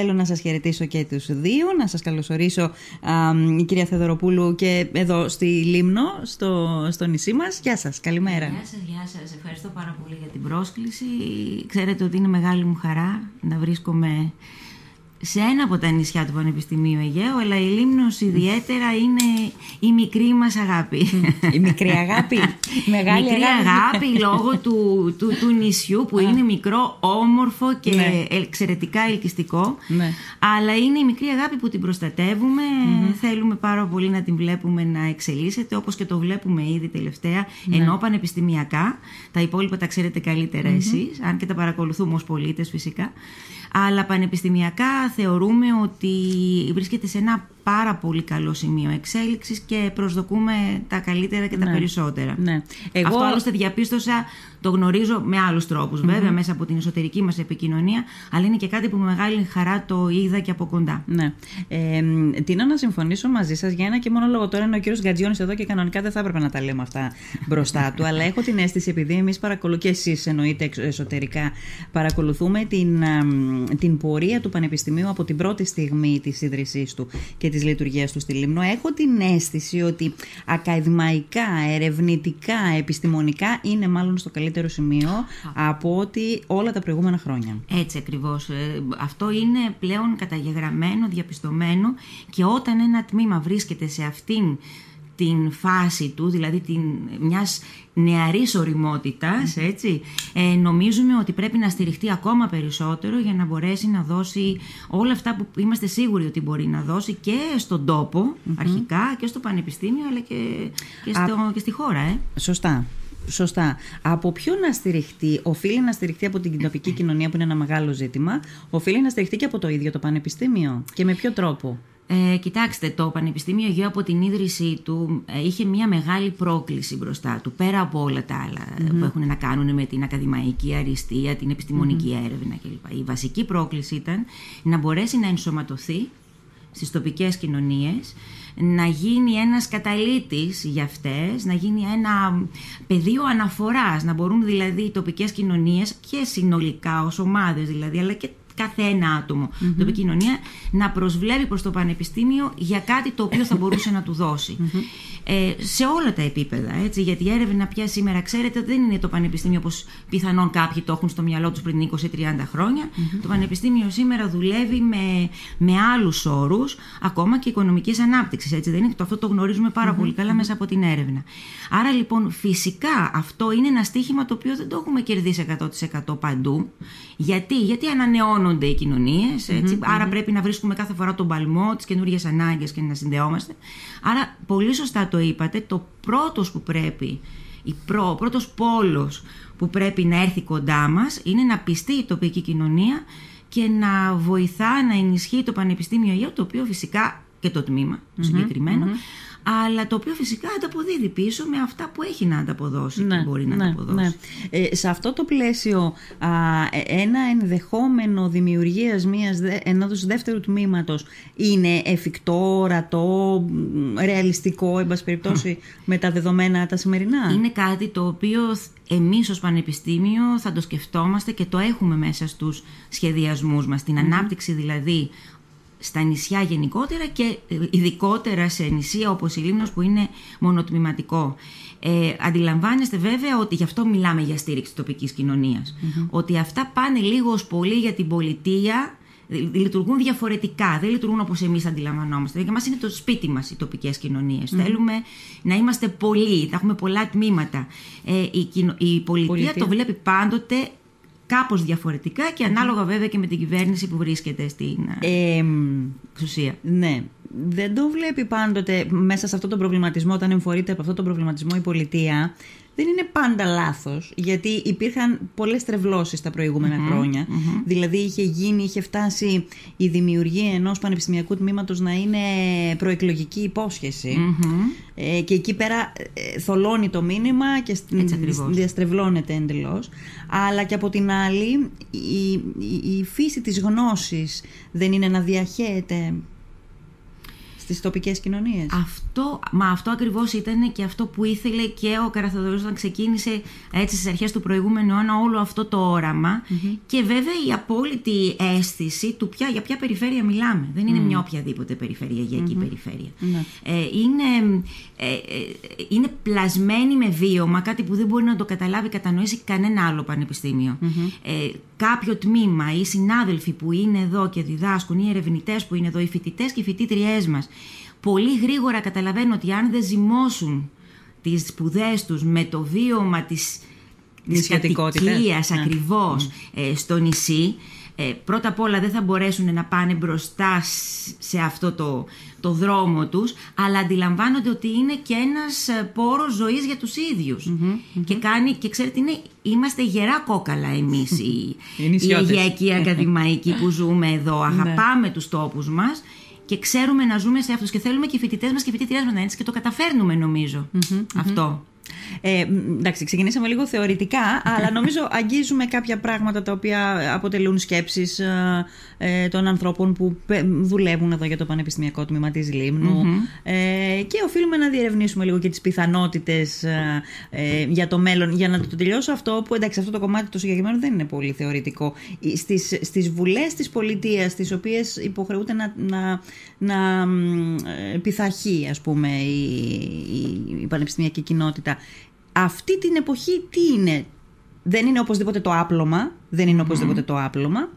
Θέλω να σας χαιρετήσω και τους δύο, να σας καλωσορίσω η κυρία Θεοδωροπούλου και εδώ στη Λίμνο, στο, στο νησί μας. Γεια σας, καλημέρα. Γεια σας, γεια σας. Ευχαριστώ πάρα πολύ για την πρόσκληση. Ξέρετε ότι είναι μεγάλη μου χαρά να βρίσκομαι σε ένα από τα νησιά του Πανεπιστημίου Αιγαίου, αλλά η Λίμνος ιδιαίτερα είναι η μικρή μας αγάπη. Η μικρή αγάπη, μεγάλη μικρή αγάπη. λόγω του, του, του νησιού που είναι μικρό, όμορφο και ναι. εξαιρετικά ελκυστικό. Ναι. Αλλά είναι η μικρή αγάπη που την προστατεύουμε, θέλουμε πάρα πολύ να την βλέπουμε να εξελίσσεται, όπως και το βλέπουμε ήδη τελευταία, ναι. ενώ πανεπιστημιακά. Τα υπόλοιπα τα ξέρετε καλύτερα εσείς, αν και τα παρακολουθούμε ως πολίτες φυσικά αλλά πανεπιστημιακά θεωρούμε ότι βρίσκεται σε ένα πάρα πολύ καλό σημείο εξέλιξης και προσδοκούμε τα καλύτερα και τα ναι. περισσότερα. Ναι. Εγώ... Αυτό άλλωστε διαπίστωσα, το γνωρίζω με άλλους βέβαια μέσα από την εσωτερική μας επικοινωνία, αλλά είναι και κάτι που με μεγάλη χαρά το είδα και από κοντά. Ναι. Ε, τίνω να συμφωνήσω μαζί σας για ένα και μόνο λόγο τώρα είναι ο κύριος Γκατζιώνης εδώ και κανονικά δεν θα έπρεπε να τα λέμε αυτά μπροστά του, αλλά έχω την αίσθηση επειδή εμείς παρακολουθούμε και εσείς εννοείται εσωτερικά παρακολουθούμε την, την πορεία του Πανεπιστημίου από την πρώτη στιγμή της ίδρυσής του και της λειτουργίας τους στη Λίμνο, έχω την αίσθηση ότι ακαδημαϊκά, ερευνητικά, επιστημονικά είναι μάλλον στο καλύτερο σημείο από ότι όλα τα προηγούμενα χρόνια. Έτσι ακριβώς. Ε, αυτό είναι πλέον καταγεγραμμένο, διαπιστωμένο και όταν ένα τμήμα βρίσκεται σε αυτήν την φάση του, δηλαδή την, μιας νεαρής οριμότητας, έτσι, ε, νομίζουμε ότι πρέπει να στηριχτεί ακόμα περισσότερο για να μπορέσει να δώσει όλα αυτά που είμαστε σίγουροι ότι μπορεί να δώσει και στον τοπο αρχικά και στο πανεπιστήμιο αλλά και, και, στο, και στη χώρα. Ε. Σωστά. Σωστά. Από ποιο να στηριχτεί, οφείλει να στηριχτεί από την τοπική κοινωνία που είναι ένα μεγάλο ζήτημα, οφείλει να στηριχτεί και από το ίδιο το πανεπιστήμιο; Και με ποιο τρόπο; Ε, κοιτάξτε, το Πανεπιστήμιο Αιγαίου από την ίδρυσή του ε, είχε μια μεγάλη πρόκληση μπροστά του, πέρα από όλα τα άλλα που έχουν να κάνουν με την ακαδημαϊκή αριστεία, την επιστημονική έρευνα κλπ. Η βασική πρόκληση ήταν να μπορέσει να ενσωματωθεί στις τοπικές κοινωνίες, να γίνει ένας καταλήτης για αυτές, να γίνει ένα πεδίο αναφοράς, να μπορούν δηλαδή οι τοπικές κοινωνίες και συνολικά ως ομάδες δηλαδή, αλλά και κάθε ένα άτομο, mm-hmm. την επικοινωνία, να προσβλέπει προς το πανεπιστήμιο για κάτι το οποίο θα μπορούσε να του δώσει. Ε, σε όλα τα επίπεδα, έτσι, γιατί η έρευνα πια σήμερα, ξέρετε, δεν είναι το πανεπιστήμιο όπως πιθανόν κάποιοι το έχουν στο μυαλό τους πριν 20-30 χρόνια. Το πανεπιστήμιο σήμερα δουλεύει με, με άλλους όρους, ακόμα και οικονομικής ανάπτυξης, έτσι δεν είναι. Το, αυτό το γνωρίζουμε πολύ καλά μέσα από την έρευνα. Άρα λοιπόν φυσικά αυτό είναι ένα στίχημα το οποίο δεν το έχουμε κερδίσει 100% παντού. Γιατί, γιατί ανανεώνουμε ενώνονται οι κοινωνίες. αρα πρέπει να βρίσκουμε κάθε φορά τον παλμό, τις καινούργιε ανάγκες και να συνδεόμαστε. Άρα, πολύ σωστά το είπατε, το πρώτος που πρέπει, η πρό, ο πρώτος πόλος που πρέπει να έρθει κοντά μας είναι να πιστεί η τοπική κοινωνία και να βοηθά να ενισχύει το Πανεπιστήμιο Αιγαίου, το οποίο φυσικά και το τμήμα το συγκεκριμενο αλλά το οποίο φυσικά ανταποδίδει πίσω με αυτά που έχει να ανταποδώσει ναι, και μπορεί να ναι, ανταποδώσει. Ναι. Ε, σε αυτό το πλαίσιο α, ε, ένα ενδεχόμενο δημιουργίας μιας, ενός δεύτερου τμήματος είναι εφικτό, ορατό, ρεαλιστικό, εν περιπτώσει, με τα δεδομένα τα σημερινά; Είναι κάτι το οποίο εμείς ως Πανεπιστήμιο θα το σκεφτόμαστε και το έχουμε μέσα στους σχεδιασμούς μας. Την ανάπτυξη δηλαδή στα νησιά γενικότερα και ε, ειδικότερα σε νησιά όπως η Λίμνος που είναι μονοτμηματικό. Ε, αντιλαμβάνεστε βέβαια ότι γι' αυτό μιλάμε για στήριξη τοπικής Ότι αυτά πάνε λίγο πολύ για την πολιτεία, λειτουργούν διαφορετικά, δεν λειτουργούν όπως εμείς αντιλαμβανόμαστε. Για μας είναι το σπίτι μας οι τοπικές Θέλουμε να είμαστε πολλοί, θα έχουμε πολλά τμήματα. Ε, η, η πολιτεία, πολιτεία το βλέπει πάντοτε κάπως διαφορετικά και ανάλογα βέβαια και με την κυβέρνηση που βρίσκεται στην ε, εξουσία. Ναι. Δεν το βλέπει πάντοτε μέσα σε αυτόν τον προβληματισμό, όταν εμφορείται από αυτόν τον προβληματισμό η πολιτεία, δεν είναι πάντα λάθος, γιατί υπήρχαν πολλές τρευλώσεις τα προηγουμενα χρόνια. Δηλαδή είχε γίνει, είχε φτάσει η δημιουργία ενός πανεπιστημιακού τμήματος να είναι προεκλογική ε, και εκεί πέρα ε, θολώνει το μήνυμα και διαστρεβλώνεται εντελώς. Αλλά και από την άλλη η, η, η φύση της γνώσης δεν είναι να διαχέεται στις τοπικές κοινωνίες. Αυτό, μα αυτό ακριβώς ήταν και αυτό που ήθελε και ο Καραθοδωρός όταν ξεκίνησε έτσι στις αρχές του προηγούμενου αιώνα όλο αυτό το οραμα και βέβαια η απόλυτη αίσθηση του ποια, για ποια περιφέρεια μιλάμε. Δεν είναι μια οποιαδήποτε περιφερειακή περιφέρεια. Ναι. Ε, είναι, ε, ε, είναι πλασμένη με βίωμα, κάτι που δεν μπορεί να το καταλάβει, κατανοήσει κανένα άλλο Ε, κάποιο τμήμα ή συνάδελφοι που είναι εδώ και διδάσκουν ή ερευνητές που είναι εδώ, οι φοιτητές και οι φοιτήτριές μας, πολύ γρήγορα καταλαβαίνουν ότι αν δεν ζυμώσουν τις σπουδές τους με το βίωμα της της κατοικίας ναι. ακριβώς ε, στο νησί ε, πρώτα απ' όλα δεν θα μπορέσουν να πάνε μπροστά σε αυτό το, το δρόμο τους αλλά αντιλαμβάνονται ότι είναι και ένας ε, πόρος ζωής για τους ιδιους και, κάνει, και ξέρετε είναι, είμαστε γερά κόκαλα εμείς οι, οι Αιγιακοί ακαδημαϊκοί που ζούμε εδώ. Ναι. αγαπάμε τους τόπους μας και ξέρουμε να ζούμε σε αυτούς. Και θέλουμε και οι φοιτητές μας και οι φοιτητές μας να είναι και το καταφέρνουμε αυτό. Ε, εντάξει, ξεκινήσαμε λίγο θεωρητικά, αλλά νομίζω αγγίζουμε κάποια πράγματα τα οποία αποτελούν σκέψεις ε, ε, των ανθρώπων που δουλεύουν εδώ για το Πανεπιστημιακό Τμήμα της λιμνου ε, και οφείλουμε να διερευνήσουμε λίγο και τις πιθανότητες ε, για το μέλλον. Για να το τελειώσω αυτό, που εντάξει αυτό το κομμάτι το συγκεκριμένο δεν είναι πολύ θεωρητικό. Στις, στις βουλές της πολιτείας, τις οποίες υποχρεούται να, να, να πειθαρχεί ας πούμε η, η, η πανεπιστημιακή κοινότητα αυτή την εποχή τι είναι; Δεν είναι οπωσδήποτε το άπλωμα, δεν είναι οπωσδήποτε το άπλωμα.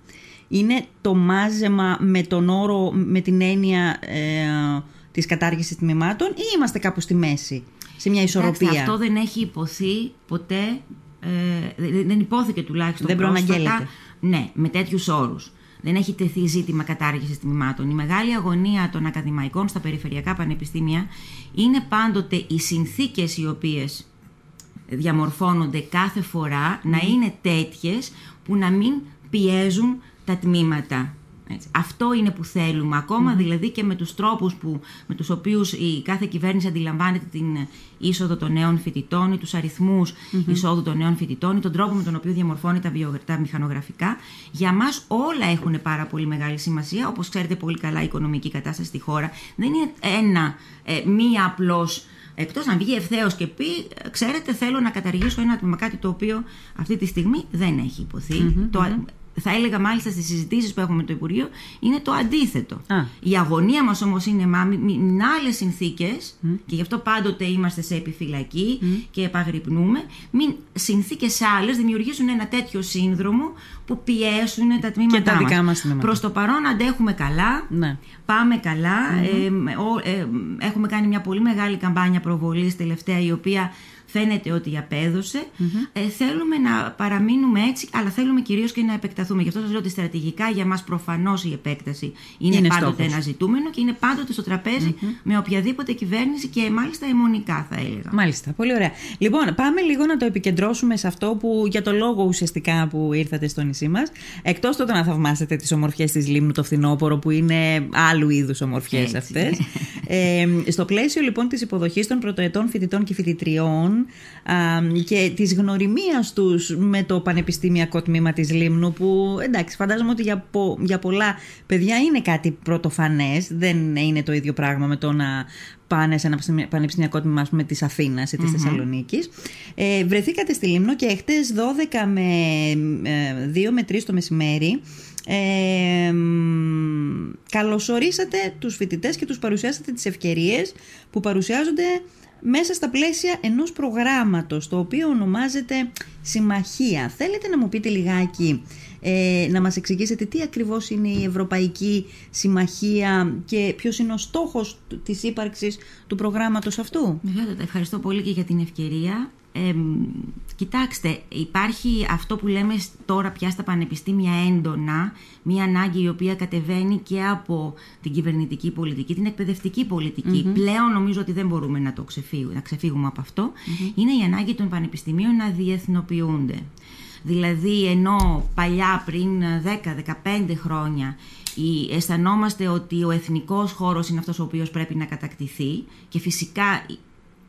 Είναι το μάζεμα με τον όρο, με την έννοια ε, της κατάργησης τμήματων ή είμαστε κάπου στη μέση, σε μια ισορροπία; αυτό δεν έχει υποθεί ποτέ, ε, δεν υπόθηκε τουλάχιστον Δεν προαναγγέλλεται. Ναι, με τέτοιους όρους. Δεν έχει τεθεί ζήτημα κατάργησης τμήματων. Η μεγάλη αγωνία των ακαδημαϊκών στα περιφερειακά πανεπιστήμια είναι πάντοτε οι συνθήκες οι οποίες διαμορφώνονται κάθε φορά να είναι τέτοιες που να μην πιέζουν τα τμήματα. Έτσι. Αυτό είναι που θέλουμε. δηλαδή και με τους τρόπους που, με τους οποίους η κάθε κυβέρνηση αντιλαμβάνεται την είσοδο των νέων φοιτητών ή τους αριθμούς εισόδου των νέων φοιτητών ή τον τρόπο με τον οποίο διαμορφώνει τα, τα μηχανογραφικά. Για μας όλα έχουν πάρα πολύ μεγάλη σημασία. Όπως ξέρετε πολύ καλά η οικονομική κατάσταση στη χώρα δεν είναι ένα, ε, μία απλώς Εκτός αν βγει ευθέως και πει, ξέρετε, θέλω να καταργήσω ένα τμήμα, κάτι το οποίο αυτή τη στιγμή δεν έχει το, θα έλεγα μάλιστα στις συζητήσεις που έχουμε με το Υπουργείο, είναι το αντίθετο. Η αγωνία μας όμως είναι με άλλες συνθήκες και γι' αυτό πάντοτε είμαστε σε επιφυλακή και επαγρυπνούμε, μην συνθήκες άλλες δημιουργήσουν ένα τέτοιο σύνδρομο που πιέσουν τα τμήματά και τα μας. Προς το παρόν αντέχουμε καλά, ναι. πάμε ε, έχουμε κάνει μια πολύ μεγάλη καμπάνια προβολής τελευταία η οποία φαίνεται ότι απέδωσε. Ε, θέλουμε να παραμείνουμε έτσι, αλλά θέλουμε κυρίως και να επεκταθούμε. Γι' αυτό σας λέω ότι στρατηγικά για μας προφανώς η επέκταση είναι, είναι πάντοτε ένα ζητούμενο και είναι πάντοτε στο τραπεζι με οποιαδήποτε κυβέρνηση και μάλιστα αιμονικά θα έλεγα. Μάλιστα, πολύ ωραία. Λοιπόν, πάμε λίγο να το επικεντρώσουμε σε αυτό που για το λόγο ουσιαστικά που ήρθατε στο νησί μας. Εκτός το να θαυμάσετε τις ομορφιές της Λίμνου το φθινόπωρο, που είναι άλλου είδους ομορφιές αυτές. ε, στο πλαίσιο λοιπόν της υποδοχής των πρωτοετών φοιτητών και φοιτητριών και της γνωριμίας τους με το πανεπιστήμιακο τμήμα της Λίμνου που εντάξει φαντάζομαι ότι για, για πολλά παιδιά είναι κάτι πρωτοφανές δεν είναι το ίδιο πράγμα με το να πάνε σε ένα πανεπιστημιακό τμήμα με της Αθήνας ή της mm Θεσσαλονίκης. Ε, βρεθήκατε στη Λίμνο και χτες 12 με 2 ε, με 3 το μεσημέρι ε, καλωσορίσατε τους φοιτητές και τους παρουσιάσατε τις ευκαιρίες που παρουσιάζονται μέσα στα πλαίσια ενός προγράμματος το οποίο ονομάζεται Συμμαχία. Θέλετε να μου πείτε λιγάκι, ε, να μας εξηγήσετε τι ακριβώς είναι η Ευρωπαϊκή Συμμαχία και ποιος είναι ο στόχος της ύπαρξης του προγράμματος αυτού; Βέβαια, ευχαριστώ πολύ και για την ευκαιρία. Ε, κοιτάξτε, υπάρχει αυτό που λέμε τώρα πια στα πανεπιστήμια έντονα, μια ανάγκη η οποία κατεβαίνει και από την κυβερνητική πολιτική, την εκπαιδευτική Πλέον νομίζω ότι δεν μπορούμε να το ξεφύγουμε, να ξεφύγουμε από αυτό. Είναι η ανάγκη των πανεπιστημίων να διεθνοποιούνται. Δηλαδή, ενώ παλιά πριν 10-15 χρόνια αισθανόμαστε ότι ο εθνικός χώρος είναι αυτός ο οποίος πρέπει να κατακτηθεί και φυσικά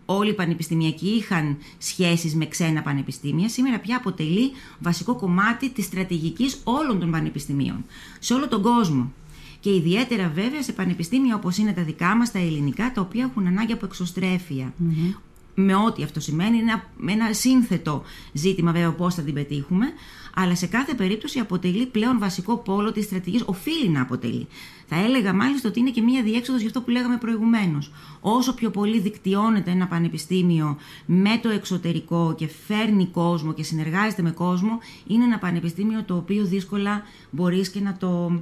όλοι οι πανεπιστημιακοί είχαν σχέσεις με ξένα πανεπιστήμια, σήμερα πια αποτελεί βασικό κομμάτι της στρατηγικής όλων των πανεπιστημίων, σε όλο τον κόσμο. και ιδιαίτερα βέβαια σε πανεπιστήμια όπως είναι τα δικά μας, τα ελληνικά, τα οποία έχουν ανάγκη από εξωστρέφεια. Με ό,τι αυτό σημαίνει, είναι ένα, ένα σύνθετο ζήτημα βέβαια πώς θα την πετύχουμε, αλλά σε κάθε περίπτωση αποτελεί πλέον βασικό πόλο της στρατηγικής, οφείλει να αποτελεί. Θα έλεγα μάλιστα ότι είναι και μία διέξοδος για αυτό που λέγαμε προηγουμένως. Όσο πιο πολύ δικτυώνεται ένα πανεπιστήμιο με το εξωτερικό και φέρνει κόσμο και συνεργάζεται με κόσμο, είναι ένα πανεπιστήμιο το οποίο δύσκολα μπορείς και να το,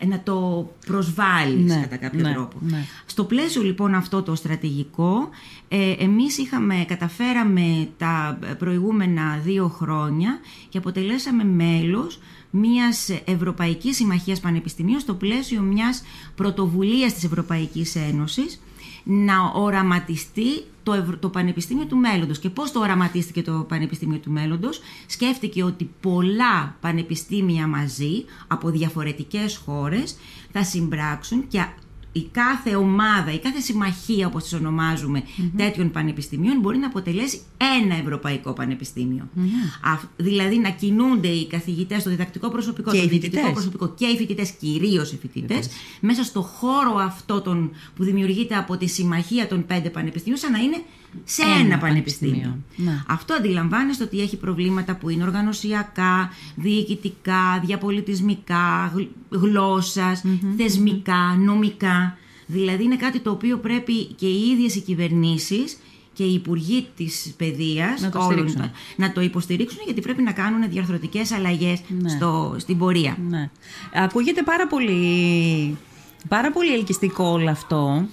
ε, να το προσβάλλεις ναι, κατά κάποιο ναι, τρόπο. Ναι. Στο πλαίσιο λοιπόν αυτό το στρατηγικό, ε, εμείς είχαμε, καταφέραμε τα προηγούμενα δύο χρόνια και αποτελέσαμε μέλος μιας Ευρωπαϊκής Συμμαχίας Πανεπιστημίου στο πλαίσιο μιας πρωτοβουλίας της Ευρωπαϊκής Ένωσης να οραματιστεί το, το Πανεπιστήμιο του Μέλλοντος. Και πώς το οραματίστηκε το Πανεπιστήμιο του Μέλλοντος; Σκέφτηκε ότι πολλά πανεπιστήμια μαζί από διαφορετικές χώρες θα συμπράξουν και η κάθε ομάδα, η κάθε συμμαχία όπως τις ονομάζουμε τέτοιων πανεπιστημίων μπορεί να αποτελέσει ένα ευρωπαϊκό δηλαδή να κινούνται οι καθηγητές, το διδακτικό προσωπικό, και το διοικητικό προσωπικό και οι φοιτητές, κυρίως οι φοιτητές, μέσα στο χώρο αυτό τον, που δημιουργείται από τη συμμαχία των πέντε πανεπιστημίων σαν να είναι σε ένα, πανεπιστήμιο. Ναι. Αυτό αντιλαμβάνεστε ότι έχει προβλήματα που είναι οργανωσιακά, διοικητικά, διαπολιτισμικά, θεσμικά, νομικά. Δηλαδή είναι κάτι το οποίο πρέπει και οι ίδιες οι κυβερνήσεις και οι υπουργοί της παιδείας να το, να το υποστηρίξουν γιατί πρέπει να κάνουν διαρθρωτικές αλλαγές ναι. στο, στην πορεία. Ναι. Ακούγεται πάρα πολύ, πάρα πολύ ελκυστικό όλο αυτό.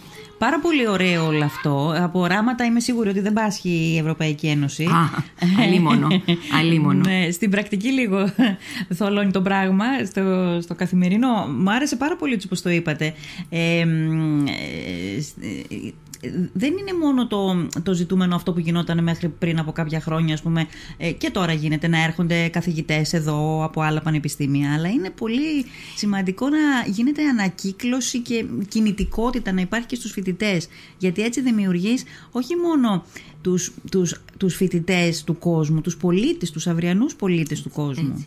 Πάρα πολύ ωραίο όλο αυτό. Από οράματα είμαι σίγουρη ότι δεν πάσχει η Ευρωπαϊκή Ένωση. Α, αλίμονο. αλίμονο. ναι, στην πρακτική λίγο θολώνει το πράγμα στο, στο καθημερινό. Μου άρεσε πάρα πολύ έτσι όπως το είπατε. Ε, ε, δεν είναι μόνο το, το ζητούμενο αυτό που γινόταν μέχρι πριν από κάποια χρόνια, ας πούμε, ε, και τώρα γίνεται να έρχονται καθηγητές εδώ από άλλα πανεπιστήμια, αλλά είναι πολύ σημαντικό να γίνεται ανακύκλωση και κινητικότητα να υπάρχει και στους φοιτητές. γιατί έτσι δημιουργείς όχι μόνο τους, τους, τους φοιτητές του κόσμου, τους πολίτες, τους αυριανούς πολίτες του κόσμου.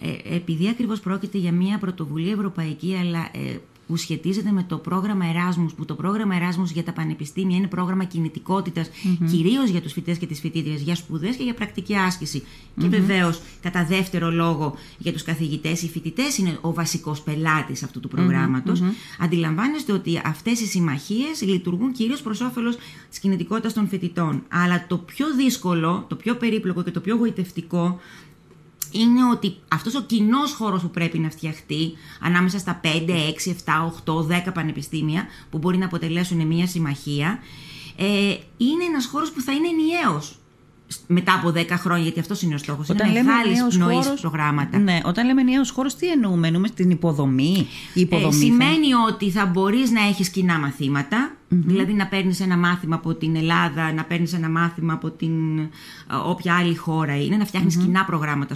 Ε, επειδή ακριβώς πρόκειται για μια πρωτοβουλία ευρωπαϊκή, αλλά ε, που σχετίζεται με το πρόγραμμα Εράσμους, που το πρόγραμμα Εράσμους για τα πανεπιστήμια είναι πρόγραμμα κινητικότητας, mm-hmm. κυρίως για τους φοιτητές και τις φοιτήτριες, για σπουδές και για πρακτική άσκηση. Mm-hmm. Και βεβαίως, κατά δεύτερο λόγο, για τους καθηγητές, οι φοιτητές είναι ο βασικός πελάτης αυτού του προγράμματος. Mm-hmm. Αντιλαμβάνεστε ότι αυτές οι συμμαχίες λειτουργούν κυρίως προς όφελος της κινητικότητας των φοιτητών. Αλλά το πιο δύσκολο, το πιο περίπλοκο και το πιο γοητευτικό είναι ότι αυτός ο κοινός χώρος που πρέπει να φτιαχτεί ανάμεσα στα 5, 6, 7, 8, 10 πανεπιστήμια που μπορεί να αποτελέσουν μια συμμαχία, ε, είναι ένας χώρος που θα είναι ενιαίος μετά από 10 χρόνια, γιατί αυτός είναι ο στόχος. Είναι μεγάλης πνοής προγράμματα. Ναι, όταν λέμε νέο χώρος, τι εννοούμε, εννοούμε την υποδομή. Η υποδομή ε, σημαίνει ότι θα μπορείς να έχεις κοινά μαθήματα, δηλαδή να παίρνεις ένα μάθημα από την Ελλάδα, να παίρνεις ένα μάθημα από την ε, όποια άλλη χώρα είναι, να φτιαχνει κοινά προγράμματα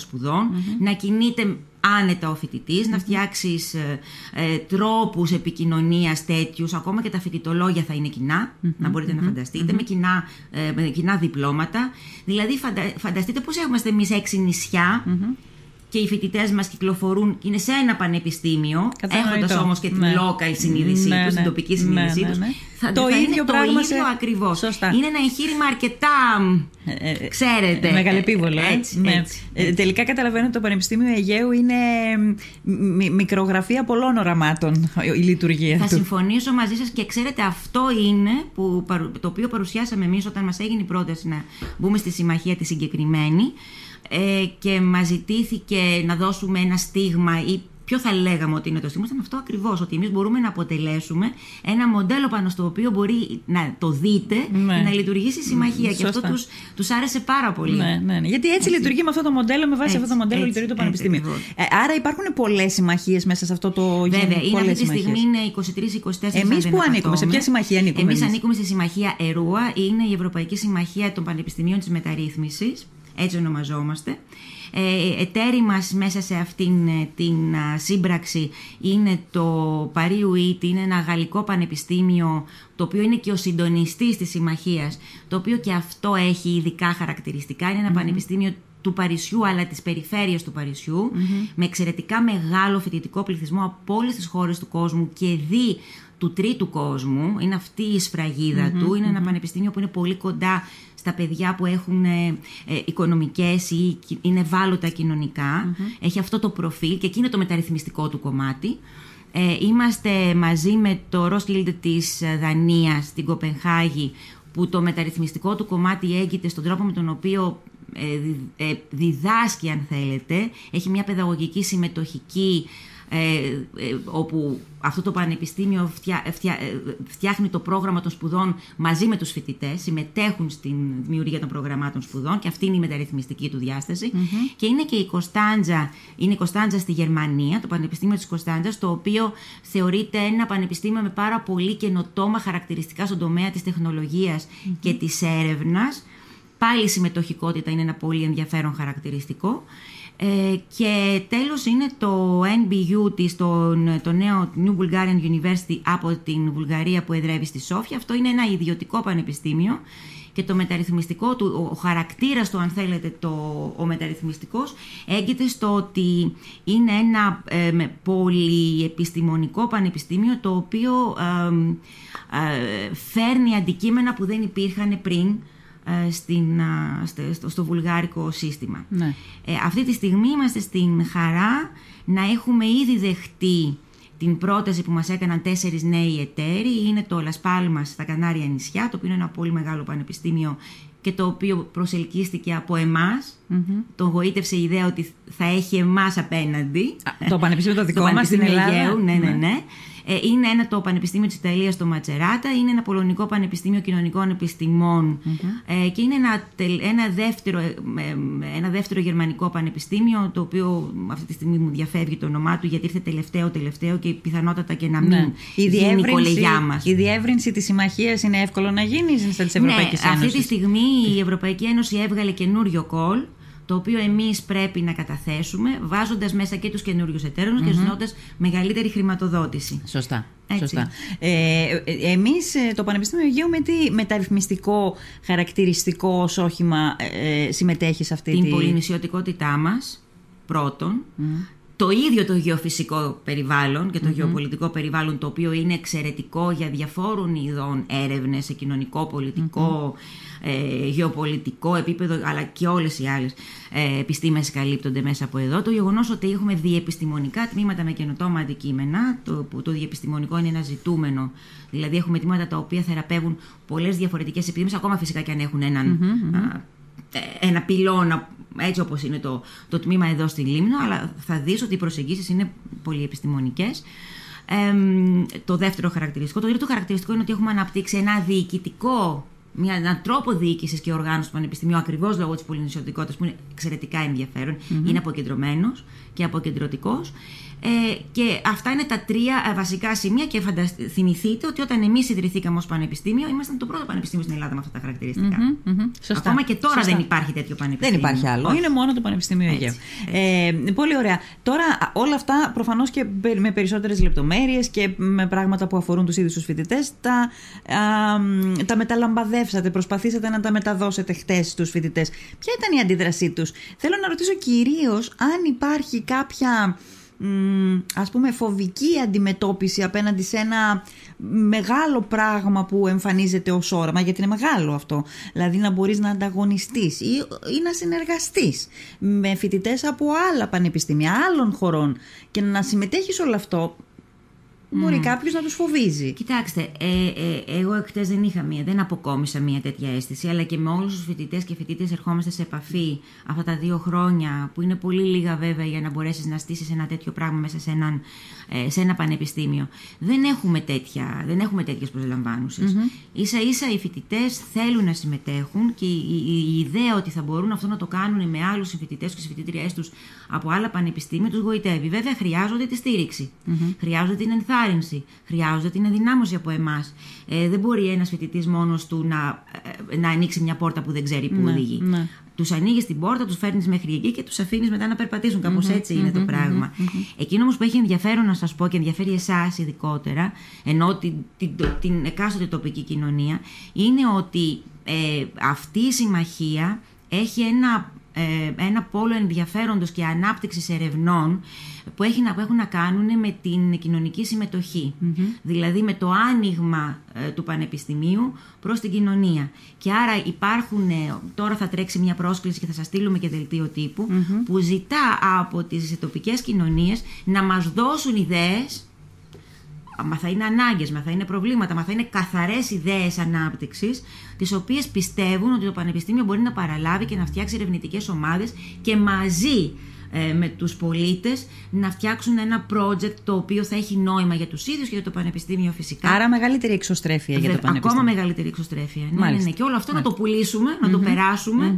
να κινείται άνετα ο φοιτητη να φτιάξεις ε, ε, τρόπους επικοινωνίας τέτοιους, ακόμα και τα φοιτητολόγια θα είναι να μπορείτε να φανταστείτε, με, κοινά, ε, με κοινά διπλώματα. Δηλαδή, φανταστείτε πώς είμαστε εμείς έξι και οι φοιτητές μας κυκλοφορούν και είναι σε ένα πανεπιστήμιο, έχοντας όμως και την ναι. local συνείδησή ναι, τους, την ναι. τοπική ναι, συνείδησή ναι, τους. Θα, το θα ίδιο είναι πράγμα το ίδιο σε... ακριβώς. Είναι ένα εγχείρημα αρκετά. Ε, ε, ξέρετε. Μεγαλεπίβολο. Ε, έτσι, ναι. έτσι, έτσι. τελικά καταλαβαίνω ότι το Πανεπιστήμιο Αιγαίου είναι μικρογραφία πολλών οραμάτων η λειτουργία θα του. Θα συμφωνήσω μαζί σας και ξέρετε, αυτό είναι που, το οποίο παρουσιάσαμε εμείς όταν μας έγινε η πρόταση να μπούμε στη συμμαχία τη συγκεκριμένη ε, και μας ζητήθηκε να δώσουμε ένα στίγμα ή ποιο θα λέγαμε ότι είναι το στίγμα, ήταν αυτό ακριβώς. Ότι εμείς μπορούμε να αποτελέσουμε ένα μοντέλο πάνω στο οποίο μπορεί να το δείτε ναι. και να λειτουργήσει η συμμαχία. Και αυτό τους άρεσε πάρα πολύ. Ναι, ναι, ναι. Γιατί έτσι, έτσι, λειτουργεί με αυτό το μοντέλο, με βάση έτσι, αυτό το μοντέλο έτσι, λειτουργεί το Πανεπιστήμιο. Ε, άρα υπάρχουν πολλές συμμαχίες μέσα σε αυτό το γέννη. Βέβαια, είναι αυτή τη στιγμή είναι 23-24 Εμείς που ανήκουμε, σε ποια συμμαχία ανήκουμε. Εμείς ανήκουμε στη συμμαχία ΕΡΟΑ, είναι η Ευρωπαϊκή Συμμαχία των Πανεπιστημίων της Μεταρρύθμισης έτσι ονομαζόμαστε. Ε, εταίροι μας μέσα σε αυτήν ε, την σύμπραξη είναι το Παρίου Ίτη, είναι ένα γαλλικό πανεπιστήμιο το οποίο είναι και ο συντονιστής της συμμαχίας, το οποίο και αυτό έχει ειδικά χαρακτηριστικά. Είναι πανεπιστήμιο του Παρισιού αλλά της περιφέρειας του παρισιου με εξαιρετικά μεγάλο φοιτητικό πληθυσμό από όλες τις χώρες του κόσμου και δι του τρίτου κόσμου, είναι αυτή η σφραγιδα του, είναι ένα πανεπιστήμιο που είναι πολύ κοντά στα παιδιά που έχουν ε, ε οικονομικές ή είναι ευάλωτα Έχει αυτό το προφίλ και εκεί είναι το μεταρρυθμιστικό του κομμάτι. Ε, είμαστε μαζί με το Roskilde της Δανίας στην Κοπενχάγη που το μεταρρυθμιστικό του κομμάτι έγκυται στον τρόπο με τον οποίο ε, διδάσκει αν θέλετε. Έχει μια παιδαγωγική συμμετοχική ε, ε, όπου αυτό το πανεπιστήμιο φτιάχνει το πρόγραμμα των σπουδών μαζί με τους φοιτητές, συμμετέχουν στην δημιουργία των προγραμμάτων σπουδών και αυτή είναι η μεταρρυθμιστική του διασταση Και είναι και η Κωνσταντζα, είναι η Κωνσταντζα στη Γερμανία, το Πανεπιστήμιο της Κωνσταντζας, το οποίο θεωρείται ένα πανεπιστήμιο με πάρα πολύ καινοτόμα χαρακτηριστικά στον τομέα της τεχνολογιας και της έρευνας. Πάλι η συμμετοχικότητα είναι ένα πολύ ενδιαφέρον χαρακτηριστικό. Ε, και τέλος είναι το NBU της, το, το νέο New Bulgarian University από την Βουλγαρία που εδρεύει στη Σόφια. Αυτό είναι ένα ιδιωτικό πανεπιστήμιο και το μεταρρυθμιστικό του, ο χαρακτήρας του αν θέλετε το, ο μεταρρυθμιστικός έγκυται στο ότι είναι ένα ε, πολυεπιστημονικό πανεπιστήμιο το οποίο ε, φέρνει αντικείμενα που δεν υπήρχαν πριν ε, στην, στο, στο βουλγάρικο σύστημα. Ναι. Ε, αυτή τη στιγμή είμαστε στην χαρά να έχουμε ήδη δεχτεί την πρόταση που μας έκαναν τέσσερις νέοι εταίροι. Είναι το Λασπάλμα στα Κανάρια νησιά, το οποίο είναι ένα πολύ μεγάλο πανεπιστήμιο και το οποίο προσελκύστηκε από εμάς. Mm-hmm. Τον γοήτευσε η ιδέα ότι θα έχει εμάς απέναντι. το πανεπιστήμιο το δικό μας στην Ελλάδα. ναι, ναι. ναι. ναι. Ε, είναι ένα το Πανεπιστήμιο της Ιταλίας το Ματσεράτα, είναι ένα Πολωνικό Πανεπιστήμιο Κοινωνικών ε, και είναι ένα, ένα, δεύτερο, ε, ένα δεύτερο γερμανικό πανεπιστήμιο το οποίο αυτή τη στιγμή μου διαφεύγει το όνομά του γιατί ήρθε τελευταίο τελευταίο και πιθανότατα και να μην ναι. η γίνει η κολεγιά μας. Η διεύρυνση της συμμαχίας είναι εύκολο να γίνει στην της Ευρωπαϊκής ναι, Αυτή τη στιγμή η Ευρωπαϊκή Ένωση έβγαλε καινούριο κόλ το οποίο εμείς πρέπει να καταθέσουμε βάζοντας μέσα και τους καινούριους εταίρους και ζητώντας μεγαλύτερη χρηματοδότηση. Σωστά. Σωστά. Ε, εμείς ε, το Πανεπιστήμιο Αιγαίου με τι μεταρρυθμιστικό χαρακτηριστικό ως όχημα ε, συμμετέχει σε αυτή την... Την πολυνησιωτικότητά μας πρώτον, το ίδιο το γεωφυσικό περιβάλλον και το γεωπολιτικό περιβάλλον το οποίο είναι εξαιρετικό για διαφόρων ειδών έρευνες σε κοινωνικό, πολιτικό, ε, γεωπολιτικό επίπεδο αλλά και όλες οι άλλες ε, επιστήμες καλύπτονται μέσα από εδώ. Το γεγονός ότι έχουμε διεπιστημονικά τμήματα με καινοτόμα αντικείμενα, το, που το διεπιστημονικό είναι ένα ζητούμενο, δηλαδή έχουμε τμήματα τα οποία θεραπεύουν πολλές διαφορετικές επιστήμες, ακόμα φυσικά και αν έχουν ε, ένα πυλώνα έτσι όπως είναι το, το τμήμα εδώ στην Λίμνο, αλλά θα δεις ότι οι προσεγγίσεις είναι πολυεπιστημονικές. Ε, το δεύτερο χαρακτηριστικό. Το τρίτο χαρακτηριστικό είναι ότι έχουμε αναπτύξει ένα διοικητικό μια, έναν τρόπο διοίκησης και οργάνωσης του Πανεπιστημίου ακριβώς λόγω της πολυνησιωτικότητας που είναι εξαιρετικά Είναι αποκεντρωμένος και αποκεντρωτικός. Ε, και αυτά είναι τα τρία ε, βασικά σημεία και θυμηθείτε ότι όταν εμείς ιδρυθήκαμε ως πανεπιστήμιο, ήμασταν το πρώτο πανεπιστήμιο στην Ελλάδα με αυτά τα χαρακτηριστικά. Mm-hmm, Ακόμα και τώρα δεν υπάρχει τέτοιο πανεπιστήμιο. Δεν υπάρχει άλλο. Είναι μόνο το Πανεπιστήμιο Αιγαίου. Ε, πολύ ωραία. Τώρα όλα αυτά προφανώς και με περισσότερες λεπτομέρειες και με πράγματα που αφορούν τους ίδιους τους φοιτητές τα, τα μεταλαμπαδεύσατε, προσπαθήσατε να τα μεταδώσετε χτες στους φοιτητές. Ποια ήταν η αντίδρασή τους, Θέλω να ρωτήσω κυρίως αν υπάρχει κάποια ας πούμε φοβική αντιμετώπιση απέναντι σε ένα μεγάλο πράγμα που εμφανίζεται ως όραμα γιατί είναι μεγάλο αυτό δηλαδή να μπορείς να ανταγωνιστείς ή, ή να συνεργαστείς με φοιτητές από άλλα πανεπιστήμια άλλων χωρών και να συμμετέχεις όλο αυτό Μπορεί mm. κάποιος να τους φοβίζει. Κοιτάξτε, ε, ε, εγώ εκτές δεν είχα μία, δεν αποκόμισα μία τέτοια αίσθηση, αλλά και με όλους τους φοιτητές και φοιτήτε ερχόμαστε σε επαφή αυτά τα δύο χρόνια, που είναι πολύ λίγα βέβαια για να μπορέσεις να στήσεις ένα τέτοιο πράγμα μέσα σε, έναν, ε, σε ένα πανεπιστήμιο. Δεν έχουμε, τέτοια, δεν έχουμε τέτοιες προσλαμβάνουσες. Mm-hmm. σα ίσα οι φοιτητές θέλουν να συμμετέχουν και η, η, η, ιδέα ότι θα μπορούν αυτό να το κάνουν με άλλους συμφοιτητές και συμφοιτήτριές τους από άλλα πανεπιστήμια τους γοητεύει. Βέβαια χρειάζονται τη στήριξη. Mm-hmm. Χρειάζονται την ενθάρρυνση ενθάρρυνση. Χρειάζεται την ενδυνάμωση από εμάς. Ε, δεν μπορεί ένας φοιτητής μόνος του να, ε, να ανοίξει μια πόρτα που δεν ξέρει που ναι, οδηγεί. Ναι. Τους ανοίγεις την πόρτα, τους φέρνεις μέχρι εκεί και τους αφήνεις μετά να περπατήσουν. Κάπως mm-hmm, έτσι είναι mm-hmm, το πράγμα. Mm-hmm. Εκείνο όμως που έχει ενδιαφέρον να σας πω και ενδιαφέρει εσάς ειδικότερα, ενώ την, την, την εκάστοτε τοπική κοινωνία, είναι ότι ε, αυτή η συμμαχία έχει ένα ε, ένα πόλο ενδιαφέροντος και ανάπτυξης ερευνών που, έχει να, που έχουν να κάνουν με την κοινωνική Δηλαδή με το άνοιγμα ε, του πανεπιστημίου προς την κοινωνία. Και άρα υπάρχουν, ε, τώρα θα τρέξει μια πρόσκληση και θα σας στείλουμε και δελτίο που ζητά από τις τοπικές κοινωνίες να μας δώσουν ιδέες μα θα είναι ανάγκες, μα θα είναι προβλήματα, μα θα είναι καθαρές ιδέες ανάπτυξης, τις οποίες πιστεύουν ότι το Πανεπιστήμιο μπορεί να παραλάβει και να φτιάξει ερευνητικές ομάδες και μαζί ε, με τους πολίτες να φτιάξουν ένα project το οποίο θα έχει νόημα για τους ίδιους και για το Πανεπιστήμιο φυσικά. Άρα μεγαλύτερη εξωστρέφεια για το Πανεπιστήμιο. Ακόμα μεγαλύτερη εξωστρέφεια. Ναι, ναι, ναι. Και όλο αυτό να το πουλήσουμε, να το περασουμε